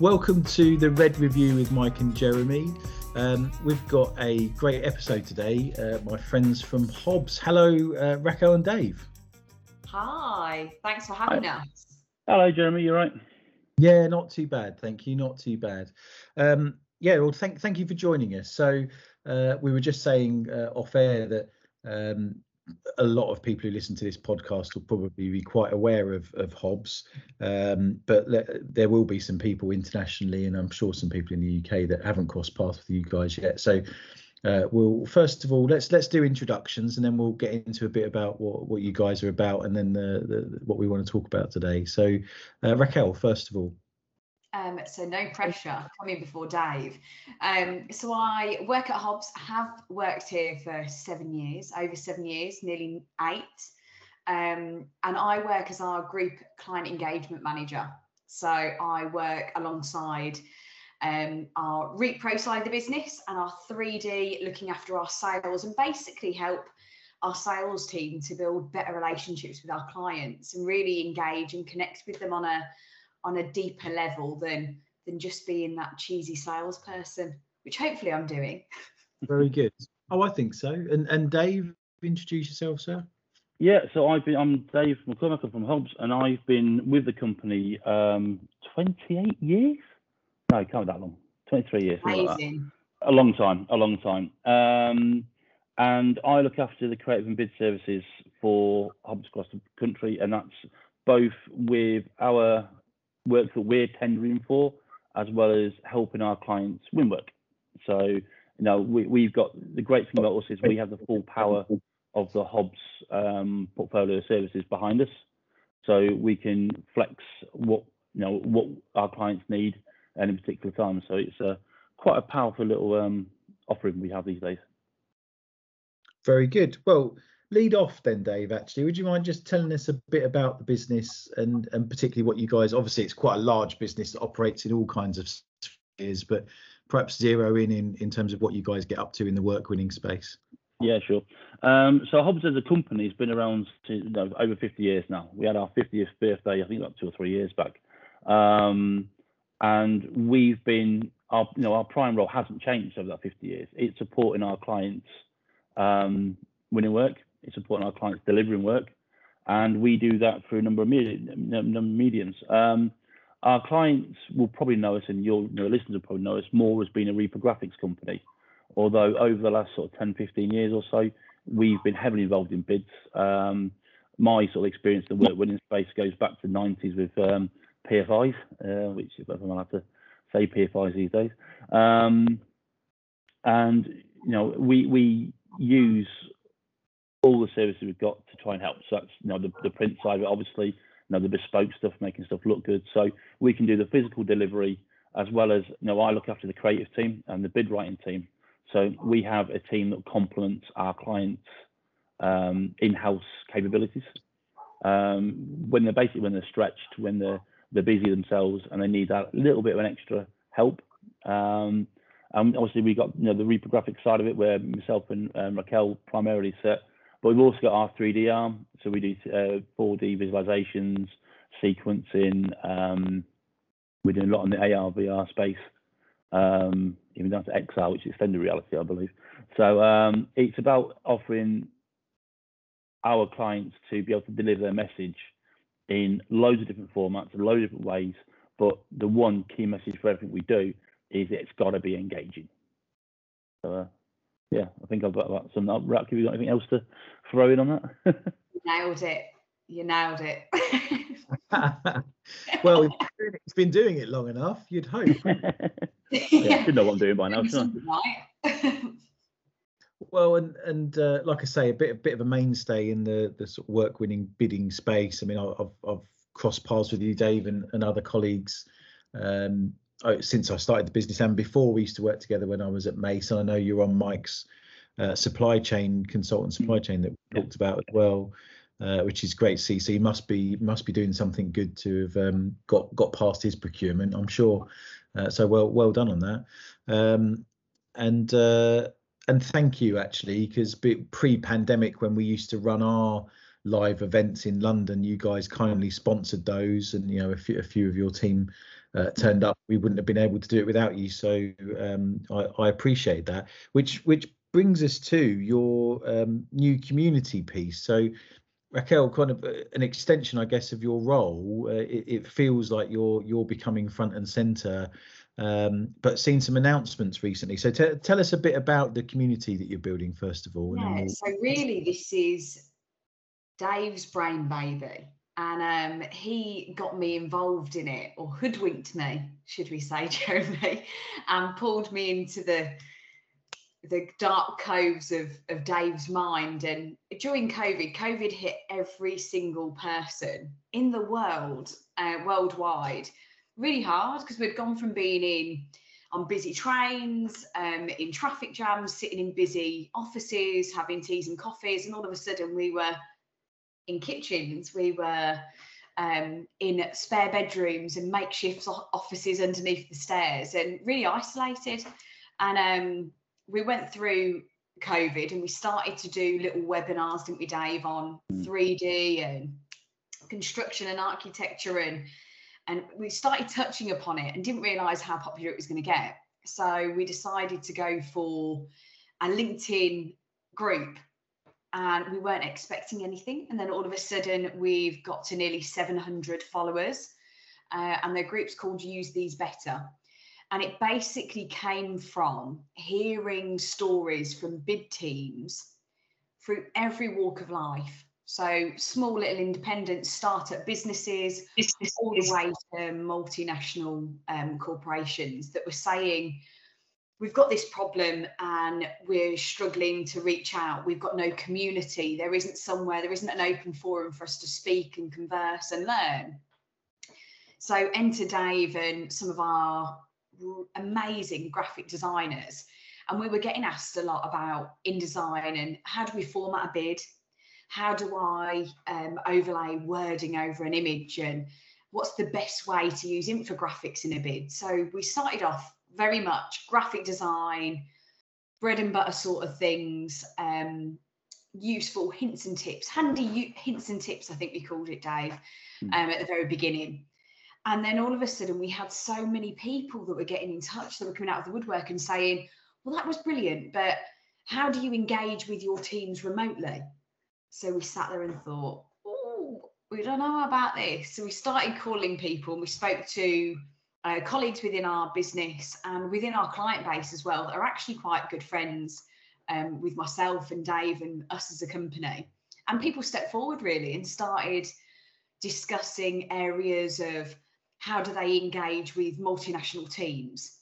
welcome to the Red Review with Mike and Jeremy. Um, we've got a great episode today. Uh, my friends from Hobs. Hello, uh, Raquel and Dave. Hi, thanks for having Hi. us. Hello, Jeremy. You're right? Yeah, not too bad. Thank you. Not too bad. Um, yeah, well, thank thank you for joining us. So uh, we were just saying uh, off air that um, a lot of people who listen to this podcast will probably be quite aware of of Hobs, um, but le- there will be some people internationally, and I'm sure some people in the UK that haven't crossed paths with you guys yet. So, uh, we'll first of all let's let's do introductions, and then we'll get into a bit about what what you guys are about, and then the, the what we want to talk about today. So, uh, Raquel, first of all. Um, so no pressure coming before Dave. Um, so I work at Hobs, have worked here for seven years, over seven years, nearly eight. Um, and I work as our group client engagement manager. So I work alongside um, our repro side of the business and our 3D looking after our sales and basically help our sales team to build better relationships with our clients and really engage and connect with them on a on a deeper level than than just being that cheesy salesperson, which hopefully I'm doing. Very good. Oh, I think so. And and Dave, introduce yourself, sir. Yeah, so I've been. I'm Dave McCormack from Hobs, and I've been with the company um, 28 years. No, it can't be that long. 23 years. Amazing. Like a long time. A long time. Um, and I look after the creative and bid services for Hobs across the country, and that's both with our work that we're tendering for, as well as helping our clients win work. So, you know, we, we've got the great thing about us is we have the full power of the Hobs um, portfolio of services behind us. So we can flex what you know what our clients need at any particular time. So it's a quite a powerful little um, offering we have these days. Very good. Well, lead off then, Dave. Actually, would you mind just telling us a bit about the business and and particularly what you guys? Obviously, it's quite a large business that operates in all kinds of spheres, but perhaps zero in in in terms of what you guys get up to in the work winning space. Yeah, sure. Um, so Hobs as a company has been around to, you know, over 50 years now. We had our 50th birthday, I think, about two or three years back, um, and we've been our you know our prime role hasn't changed over that 50 years. It's supporting our clients um, winning work in supporting our clients delivering work. And we do that through a number of, mediums. Um, our clients will probably know us, and your, listeners will probably know us more as being a reprographics company. Although over the last sort of 10, 15 years or so, we've been heavily involved in bids. Um, my sort of experience in the work winning space goes back to the 90s with um, PFIs, uh, which I'm have to say PFIs these days. Um, and you know, we we use all the services we've got to try and help. So that's you know the, the print side of it, obviously, you know the bespoke stuff, making stuff look good. So we can do the physical delivery as well as you know I look after the creative team and the bid writing team. So we have a team that complements our clients' um, in-house capabilities. Um, when they're basically when they're stretched, when they're they're busy themselves and they need that little bit of an extra help. Um, and obviously we got you know the reprographic side of it where myself and um, Raquel primarily sit but we've also got our 3D arm, so we do uh, 4D visualizations, sequencing. Um, we're doing a lot in the AR VR space, um, even down to XR, which is extended reality, I believe. So um, it's about offering our clients to be able to deliver their message in loads of different formats, and loads of different ways. But the one key message for everything we do is it's got to be engaging. So uh, yeah, I think I've got that summed up. Rack, have you got anything else to throw in on that? nailed it. You nailed it. well, it's been doing it long enough. You'd hope. yeah, yeah. should know what I'm doing by now, shouldn't I? well, and and uh, like I say, a bit a bit of a mainstay in the the sort of work winning bidding space. I mean, I've I've crossed paths with you, Dave, and, and other colleagues um, oh, since I started the business and before we used to work together when I was at Mace. And I know you're on Mike's uh, supply chain consultant supply chain that we talked about as well, uh, which is great to see. So he must be must be doing something good to have um, got got past his procurement, I'm sure. Uh, so well well done on that. Um, and uh, and thank you actually because pre-pandemic when we used to run our live events in London, you guys kindly sponsored those, and you know a few, a few of your team uh, turned up, we wouldn't have been able to do it without you. So um, I, I, appreciate that. Which which brings us to your um, new community piece. So Raquel, kind of uh, an extension, I guess, of your role. Uh, it, it, feels like you're you're becoming front and centre, um, but seen some announcements recently. So t- tell us a bit about the community that you're building, first of all. Yeah. We'll... So really, this is Dave's brain baby and um, he got me involved in it or hoodwinked me should we say jeremy and pulled me into the the dark coves of, of dave's mind. And during covid covid hit every single person in the world uh, worldwide. Really hard because we'd gone from being in on busy trains um, in traffic jams sitting in busy offices having teas and coffees and all of a sudden we were in kitchens. We were um, in spare bedrooms and makeshift offices underneath the stairs and really isolated. And um, we went through COVID and we started to do little webinars, didn't we, Dave, on 3D mm. and construction and architecture and and we started touching upon it and didn't realize how popular it was going to get. So we decided to go for a LinkedIn group and we weren't expecting anything. And then all of a sudden, we've got to nearly 700 followers, uh, and their group's called Use These Better. And it basically came from hearing stories from bid teams through every walk of life. So small little independent startup businesses, all the way to multinational um, corporations that were saying, we've got this problem and we're struggling to reach out. We've got no community. There isn't somewhere, there isn't an open forum for us to speak and converse and learn. So enter Dave and some of our amazing graphic designers. And we were getting asked a lot about InDesign and how do we format a bid? How do I um, overlay wording over an image? And what's the best way to use infographics in a bid? So we started off very much graphic design, bread and butter sort of things, um, useful hints and tips, handy hints and tips, I think we called it, Dave, hmm. um, at the very beginning. And then all of a sudden, we had so many people that were getting in touch that were coming out of the woodwork and saying, Well, that was brilliant, but how do you engage with your teams remotely? So we sat there and thought, Oh, we don't know about this. So we started calling people and we spoke to uh, colleagues within our business and within our client base as well are actually quite good friends um, with myself and Dave and us as a company. And people stepped forward really and started discussing areas of how do they engage with multinational teams?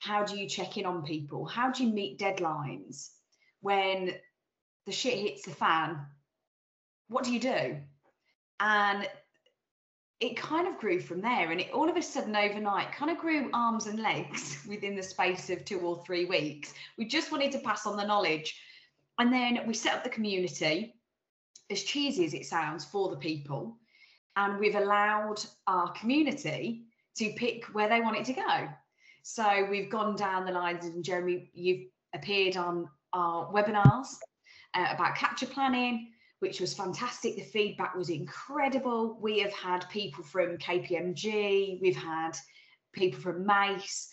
How do you check in on people? How do you meet deadlines? When the shit hits the fan, what do you do? And it kind of grew from there and it all of a sudden overnight kind of grew arms and legs within the space of two or three weeks. We just wanted to pass on the knowledge. And then we set up the community as cheesy as it sounds for the people. And we've allowed our community to pick where they want it to go. So we've gone down the lines and jeremy you've appeared on our webinars uh, about capture planning which was fantastic. The feedback was incredible. We have had people from KPMG, we've had people from Mace,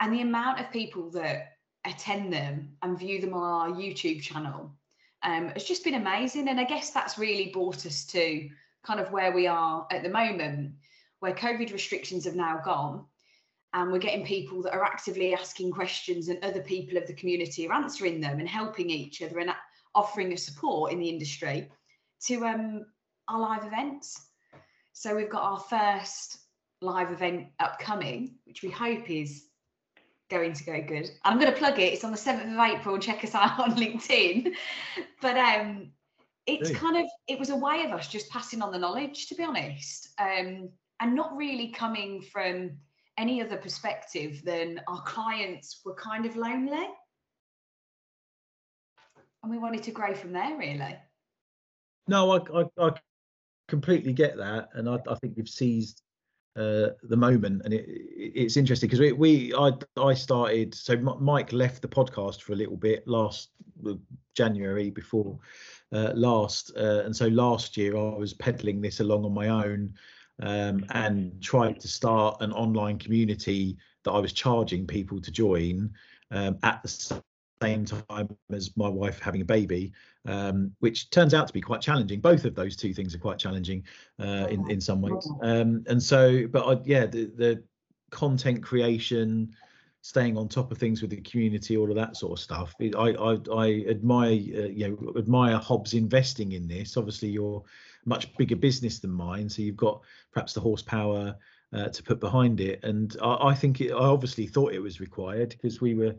and the amount of people that attend them and view them on our YouTube channel um, has just been amazing. And I guess that's really brought us to kind of where we are at the moment, where COVID restrictions have now gone. And we're getting people that are actively asking questions, and other people of the community are answering them and helping each other. And offering a support in the industry to um, our live events. So we've got our first live event upcoming, which we hope is going to go good. I'm going to plug it. It's on the 7th of April. Check us out on LinkedIn. But um, it's kind of it was a way of us just passing on the knowledge, to be honest, um, and not really coming from any other perspective than our clients were kind of lonely and we wanted to grow from there really. No i i, I completely get that and i, I think you've seized uh, the moment and it, it's interesting because we, we I, I started so mike left the podcast for a little bit last january before uh, last uh, and so last year i was peddling this along on my own um, and tried to start an online community that I was charging people to join um, at the same time as my wife having a baby, um, which turns out to be quite challenging. Both of those two things are quite challenging uh, in in some ways. Um, and so, but I, yeah, the, the content creation, staying on top of things with the community, all of that sort of stuff. I I, I admire uh, you know admire Hobs investing in this. Obviously, you're much bigger business than mine, so you've got perhaps the horsepower. Uh, to put behind it, and I, I think it, I obviously thought it was required because we were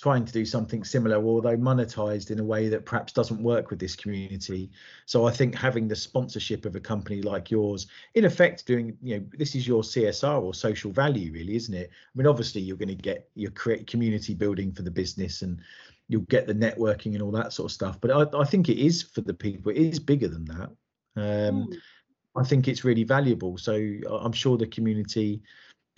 trying to do something similar, although monetized in a way that perhaps doesn't work with this community. So I think having the sponsorship of a company like yours, in effect, doing you know this is your CSR or social value, really, isn't it? I mean, obviously you're going to get your create community building for the business and you'll get the networking and all that sort of stuff. But I, I think it is for the people. It is bigger than that. Um, mm. I think it's really valuable. So I'm sure the community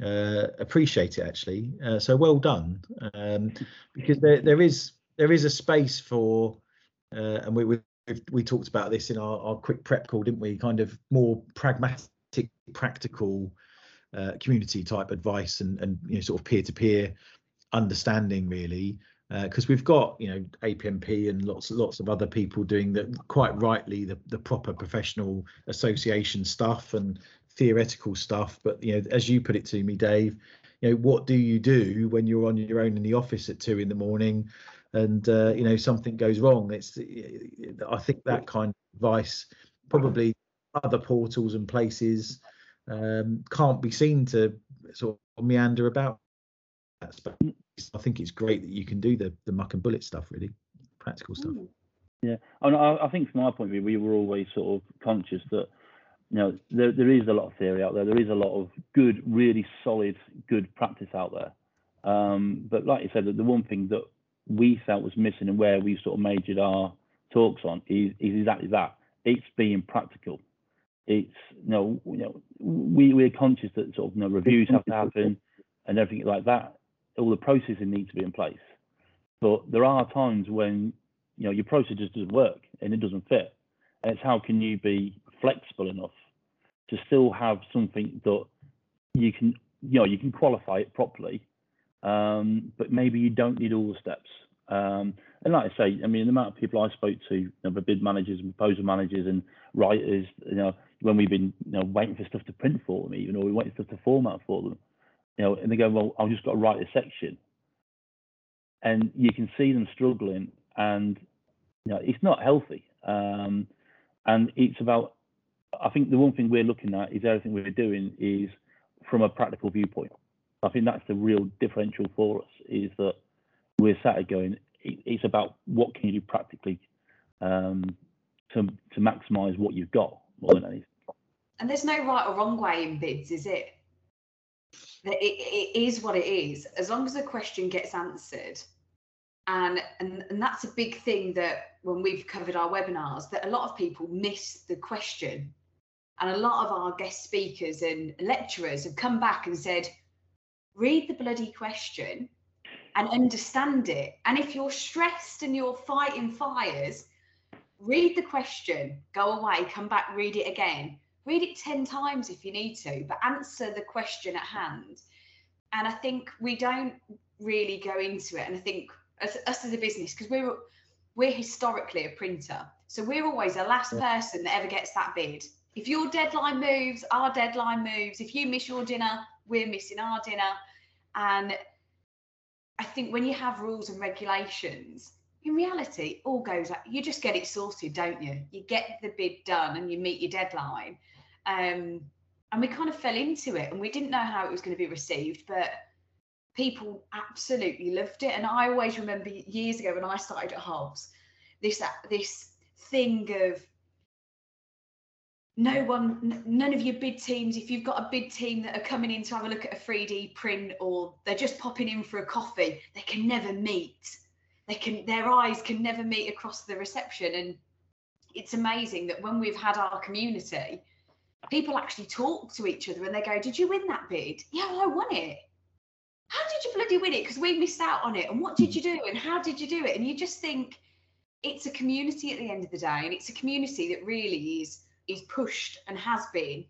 uh, appreciate it actually. Uh, so well done, um, because there there is there is a space for, uh, and we, we we talked about this in our, our quick prep call, didn't we? Kind of more pragmatic, practical uh, community type advice and and you know sort of peer to peer understanding really. Because uh, we've got, you know, APMP and lots lots of other people doing that quite rightly the the proper professional association stuff and theoretical stuff, but you know, as you put it to me, Dave, you know, what do you do when you're on your own in the office at two in the morning, and uh, you know something goes wrong? It's, I think that kind of advice probably other portals and places um, can't be seen to sort of meander about. I think it's great that you can do the the muck and bullet stuff, really practical stuff. Yeah, and I, I think from our point of view, we were always sort of conscious that you know, there, there is a lot of theory out there. There is a lot of good, really solid, good practice out there. Um, but like you said, the one thing that we felt was missing and where we sort of majored our talks on is, is exactly that. It's being practical. It's you know, you know, we we're conscious that sort of you know, reviews have to happen and everything like that. All the processing needs to be in place. But there are times when you know your process just doesn't work and it doesn't fit. And it's how can you be flexible enough to still have something that you can, you know, you can qualify it properly, um, but maybe you don't need all the steps. Um, and like I say, I mean, the amount of people I spoke to, you know, the bid managers and proposal managers and writers, you know, when we've been, you know, waiting for stuff to print for them, even or we waiting for stuff to format for them, you know, and they go, well, I've just got to write a section, and you can see them struggling, and you know, it's not healthy. Um, and it's about I think the one thing we're looking at is everything we're doing is from a practical viewpoint. I think that's the real differential for us is that we're sat going, it's about what can you do practically um, to to maximise what you've got more than anything. And there's no right or wrong way in bids, is it? It, it is what it is. As long as the question gets answered, and, and and that's a big thing that when we've covered our webinars, that a lot of people miss the question and a lot of our guest speakers and lecturers have come back and said, read the bloody question and understand it. And if you're stressed and you're fighting fires, read the question, go away, come back, read it again. Read it 10 times if you need to, but answer the question at hand. And I think we don't really go into it. And I think as, us as a business, because we're we're historically a printer. So we're always the last person that ever gets that bid if your deadline moves, our deadline moves. If you miss your dinner, we're missing our dinner. And I think when you have rules and regulations, in reality, all goes up. You just get it sorted, don't you? You get the bid done and you meet your deadline. Um, and we kind of fell into it and we didn't know how it was going to be received, but people absolutely loved it. And I always remember years ago when I started at Hobs, this this thing of no one, none of your bid teams, if you've got a bid team that are coming in to have a look at a 3D print or they're just popping in for a coffee, they can never meet. They can, their eyes can never meet across the reception. And it's amazing that when we've had our community, people actually talk to each other and they go, Did you win that bid? Yeah, well, I won it. How did you bloody win it? Because we missed out on it. And what did you do? And how did you do it? And you just think it's a community at the end of the day. And it's a community that really is is pushed and has been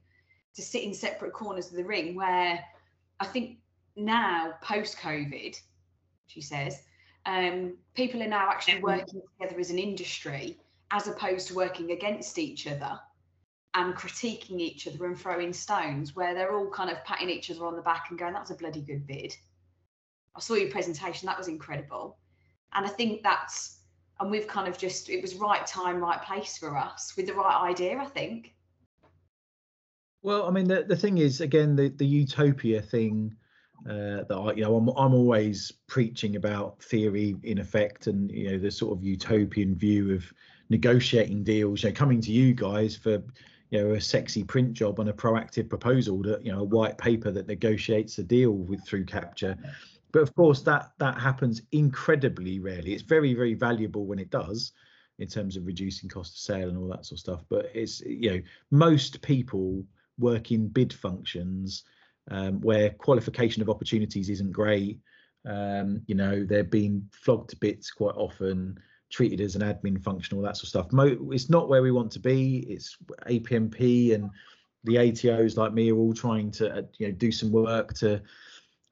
to sit in separate corners of the ring where I think now post COVID, she says, um, people are now actually working together as an industry as opposed to working against each other and critiquing each other and throwing stones where they're all kind of patting each other on the back and going, that was a bloody good bid. I saw your presentation, that was incredible. And I think that's, and we've kind of just, it was right time, right place for us with the right idea, I think. Well, I mean, the, the thing is, again, the, the utopia thing uh, that I, you know, I'm, I'm always preaching about theory in effect and, you know, the sort of utopian view of negotiating deals, you know, coming to you guys for, you know, a sexy print job on a proactive proposal that, you know, a white paper that negotiates a deal with through capture. But of course, that that happens incredibly rarely. It's very, very valuable when it does in terms of reducing cost of sale and all that sort of stuff. But it's, you know, most people work in bid functions um, where qualification of opportunities isn't great. Um, you know, they're being flogged to bits quite often, treated as an admin function, all that sort of stuff. Mo- it's not where we want to be. It's APMP and the ATOs like me are all trying to, uh, you know, do some work to,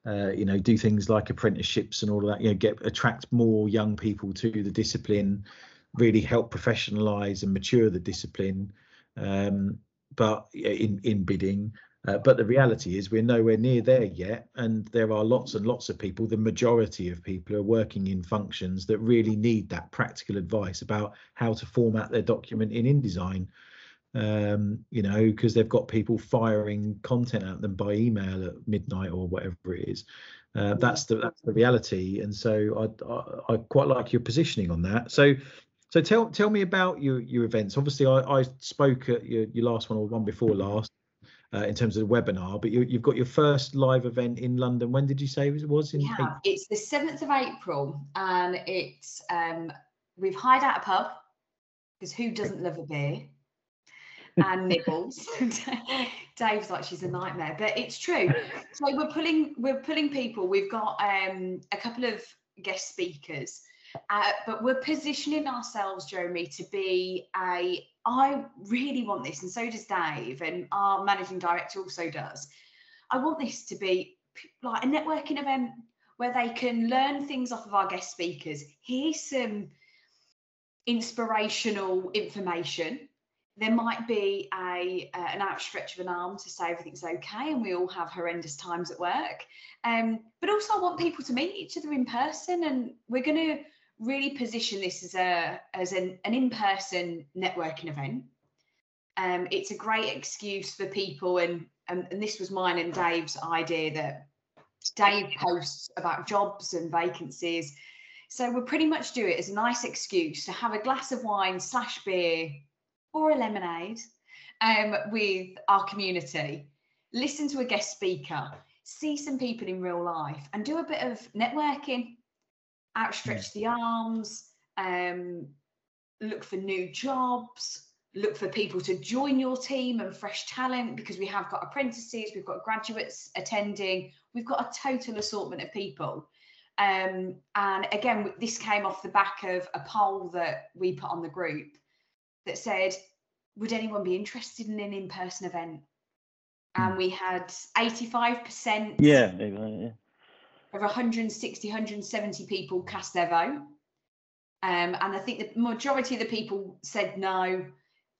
uh, you know, do things like apprenticeships and all of that. You know, get attract more young people to the discipline, really help professionalize and mature the discipline. Um, but in in bidding, uh, but the reality is we're nowhere near there yet, and there are lots and lots of people. The majority of people are working in functions that really need that practical advice about how to format their document in InDesign. Um, you know, because they've got people firing content at them by email at midnight or whatever it is. Uh, that's the that's the reality, and so I, I, I quite like your positioning on that. So so tell tell me about your your events. Obviously, I, I spoke at your, your last one or one before last uh, in terms of the webinar, but you, have got your first live event in London. When did you say it was? In yeah, it's the seventh of April, and it's um, we've hired out a pub because who doesn't love a beer? And nibbles. Dave's like she's a nightmare, but it's true. So we're pulling we're pulling people. We've got um, a couple of guest speakers uh, but we're positioning ourselves, Jeremy, to be a. I really want this, and so does Dave, and our managing director also does. I want this to be like a networking event where they can learn things off of our guest speakers, hear some inspirational information. There might be a uh, an outstretch of an arm to say everything's okay, and we all have horrendous times at work. Um, but also, I want people to meet each other in person, and we're going to really position this as a as an, an in-person networking event. Um, it's a great excuse for people, and, and and this was mine and Dave's idea that Dave posts about jobs and vacancies. So we'll pretty much do it as a nice excuse to have a glass of wine slash beer or a lemonade um, with our community, listen to a guest speaker, see some people in real life, and do a bit of networking. Outstretch the arms, um, look for new jobs, look for people to join your team and fresh talent because we have got apprentices, we've got graduates attending, we've got a total assortment of people. Um, and again, this came off the back of a poll that we put on the group that said, would anyone be interested in an in-person event? And hmm. we had 85%. Yeah, yeah of 160, 170 people cast their vote. Um, and I think the majority of the people said no,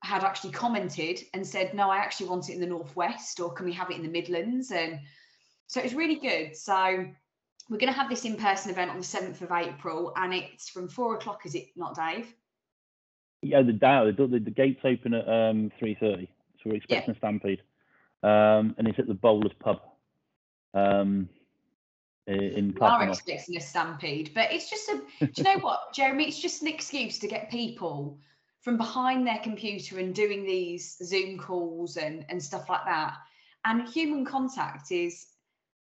had actually commented and said, no, I actually want it in the Northwest or can we have it in the Midlands? And so it's really good. So we're going to have this in person event on the 7th of April and it's from four o'clock, is it not, Dave? Yeah, the, the, the, the gates open at um, 3.30. So we're expecting yeah. a stampede. Um, and it's at the Bowlers Pub. Um, in we are expecting a stampede, but it's just a. do you know what, Jeremy? It's just an excuse to get people from behind their computer and doing these Zoom calls and and stuff like that. And human contact is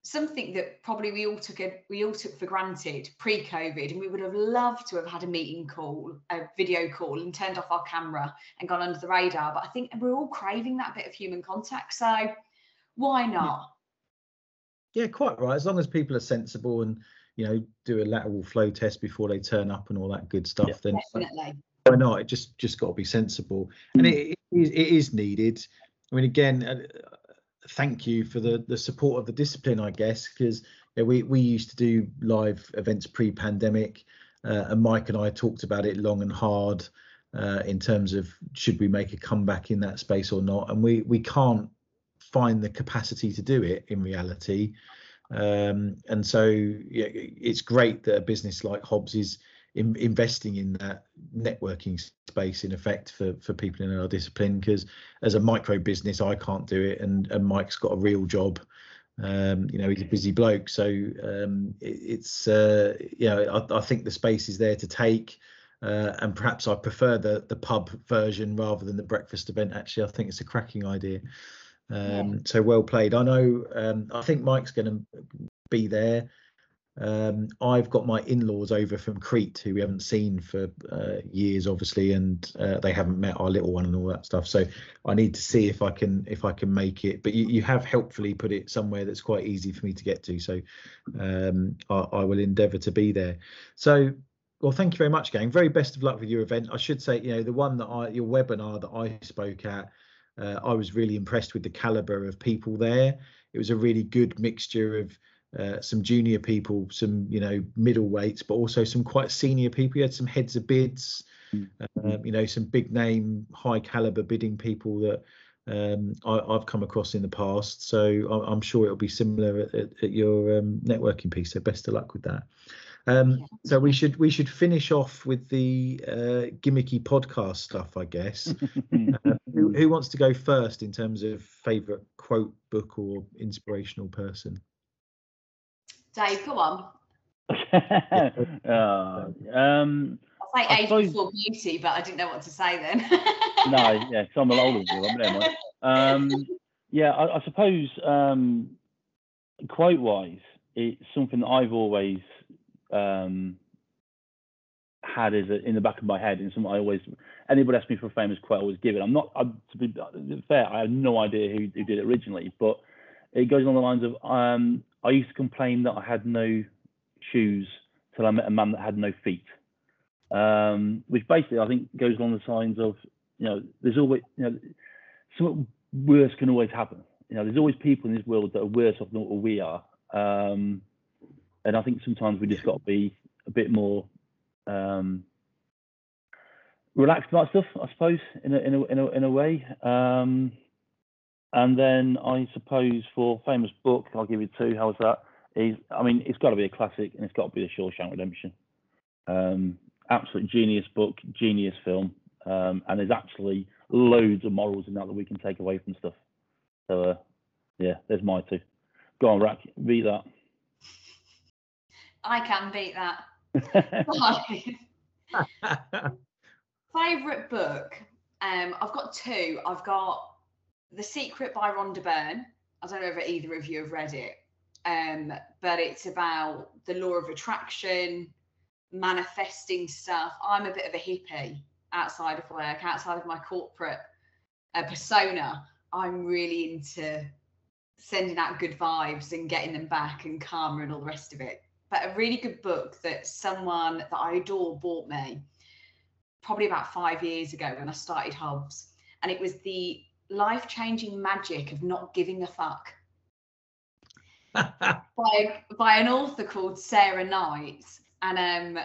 something that probably we all took a, we all took for granted pre-COVID, and we would have loved to have had a meeting call, a video call, and turned off our camera and gone under the radar. But I think we're all craving that bit of human contact. So why not? Yeah, quite right. As long as people are sensible and you know do a lateral flow test before they turn up and all that good stuff, yeah, then definitely. why not? It just just got to be sensible, and mm. it, it, it is needed. I mean, again, uh, thank you for the the support of the discipline, I guess, because we we used to do live events pre-pandemic, uh, and Mike and I talked about it long and hard uh, in terms of should we make a comeback in that space or not, and we we can't find the capacity to do it in reality. Um, and so yeah, it's great that a business like Hobs is in, investing in that networking space in effect for for people in our discipline because as a micro business I can't do it and and Mike's got a real job. Um, you know he's a busy bloke so um, it, it's uh, you know I, I, think the space is there to take uh, and perhaps I prefer the the pub version rather than the breakfast event. Actually I think it's a cracking idea. Um, yeah. so well played. I know um, I think Mike's going to be there um, I've got my in-laws over from Crete who we haven't seen for uh, years, obviously, and uh, they haven't met our little one and all that stuff. So I need to see if I can if I can make it. But you, you have helpfully put it somewhere that's quite easy for me to get to. So um, I, I, will endeavour to be there. So. Well, thank you very much, gang. Very best of luck with your event. I should say, you know, the one that I, your webinar that I spoke at, uh, I was really impressed with the caliber of people there. It was a really good mixture of uh, some junior people, some you know middleweights, but also some quite senior people. You had some heads of bids, mm-hmm. uh, you know, some big name, high caliber bidding people that um, I, have come across in the past. So I, am sure it'll be similar at, at, at your um, networking piece. So best of luck with that. Um, so we should we should finish off with the uh, gimmicky podcast stuff, I guess. uh, who, who, wants to go first in terms of favourite quote, book, or inspirational person? Dave, go on. uh, um, I say age suppose... before beauty, but I didn't know what to say then. no, yeah, so I'm older than you. I'm um, yeah, I, I suppose um, quote wise, it's something that I've always um, had a, in the back of my head, and something I always anybody asks me for a famous quote, I always give it. I'm not I, to be fair, I have no idea who, who did it originally, but it goes along the lines of um, I used to complain that I had no shoes till I met a man that had no feet, um, which basically I think goes along the lines of you know there's always you know something worse can always happen. You know there's always people in this world that are worse off than what we are, um, and I think sometimes we just got to be a bit more um, relaxed about stuff, I suppose, in a in a in a, in a way. Um, and then I suppose for famous book, I'll give you two. How's that? Is I mean, it's got to be a classic, and it's got to be The Shawshank Redemption. Um, absolute genius book, genius film, um, and there's actually loads of morals in that that we can take away from stuff. So uh, yeah, there's my two. Go on, Rack, beat that. I can beat that. Favorite book? Um, I've got two. I've got the Secret by Rhonda Byrne. I don't know if either of you have read it, um, but it's about the law of attraction, manifesting stuff. I'm a bit of a hippie outside of work, outside of my corporate uh, persona. I'm really into sending out good vibes and getting them back and karma and all the rest of it. But a really good book that someone that I adore bought me probably about five years ago when I started Hobs. And it was the life changing magic of not giving a fuck by, by an author called Sarah Knight. And um,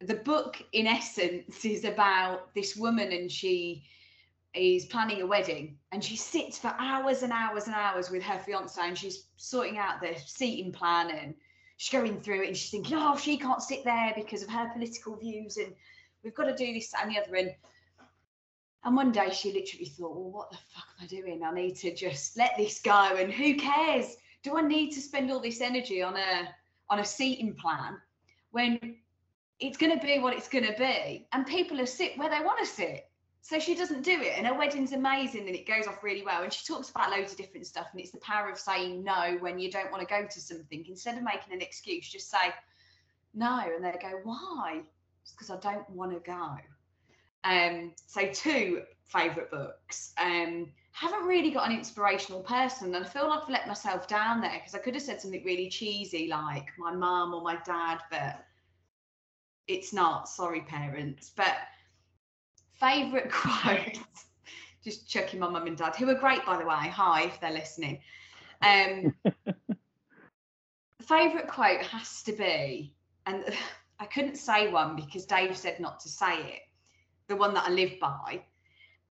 the book, in essence, is about this woman and she is planning a wedding and she sits for hours and hours and hours with her fiance and she's sorting out the seating plan and she's going through it and she's thinking, oh, she can't sit there because of her political views and we've got to do this and the other. And and one day she literally thought, well, what the fuck am I doing? I need to just let this go. And who cares? Do I need to spend all this energy on a on a seating plan when it's going to be what it's going to be? And people are sit where they want to sit. So she doesn't do it, and her wedding's amazing, and it goes off really well. And she talks about loads of different stuff, and it's the power of saying no when you don't want to go to something. Instead of making an excuse, just say no, and they go, "Why?" Just because I don't want to go. Um, so two favourite books. Um, haven't really got an inspirational person, and I feel like I've let myself down there because I could have said something really cheesy like my mum or my dad, but it's not. Sorry, parents. But favourite quote. just checking my mum and dad, who are great by the way. Hi, if they're listening. Um, favorite quote has to be, and I couldn't say one because Dave said not to say it. The one that I live by,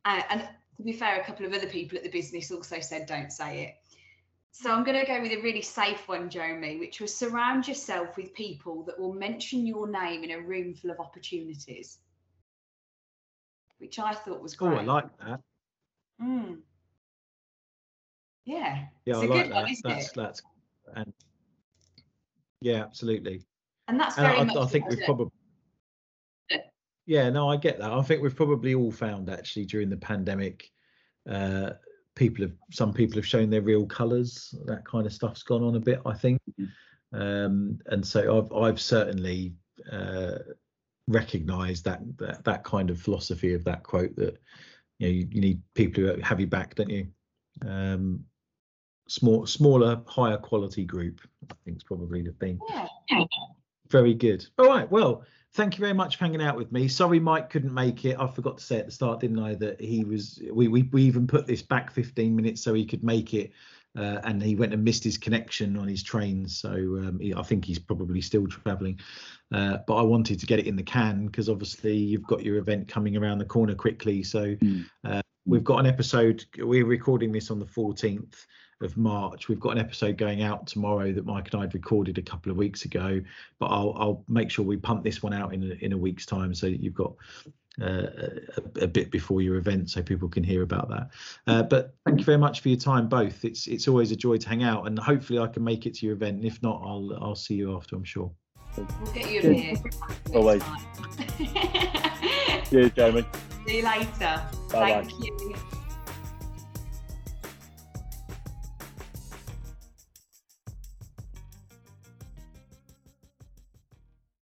uh, and to be fair, a couple of other people at the business also said don't say it. So I'm going to go with a really safe one, Jeremy, which was surround yourself with people that will mention your name in a room full of opportunities, which I thought was Oh, great. I like that. Mm. Yeah, Yeah, it's I like that. one, that's that's and yeah, absolutely. And that's And very I, much. I think we've probably yeah, no, I get that. I think we've probably all found actually during the pandemic, uh, people have some people have shown their real colours. That kind of stuff's gone on a bit, I think. Mhm. Um, and so I've I've certainly uh, recognised that, that that kind of philosophy of that quote that you know you, you need people who have you back, don't you? Um, small, smaller, higher quality group. I think is probably the thing. Yeah. Very good. All right. Well, thank you very much for hanging out with me. Sorry, Mike couldn't make it. I forgot to say at the start, didn't I, that he was. We we, we even put this back 15 minutes so he could make it, uh, and he went and missed his connection on his train. So um, he, I think he's probably still travelling. Uh, but I wanted to get it in the can because obviously you've got your event coming around the corner quickly. So Mm. uh, we've got an episode. We're recording this on the 14th of March. We've got an episode going out tomorrow that Mike and I had recorded a couple of weeks ago, but I'll I'll make sure we pump this one out in a, in a week's time so that you've got uh, a, a bit before your event so people can hear about that. Uh, but thank you very much for your time, both. It's it's always a joy to hang out, and hopefully I can make it to your event. And if not, I'll I'll see you after. I'm sure. We'll get you a Good. beer. Always. Cheers, Jeremy. See you later. Bye-bye. Thank you.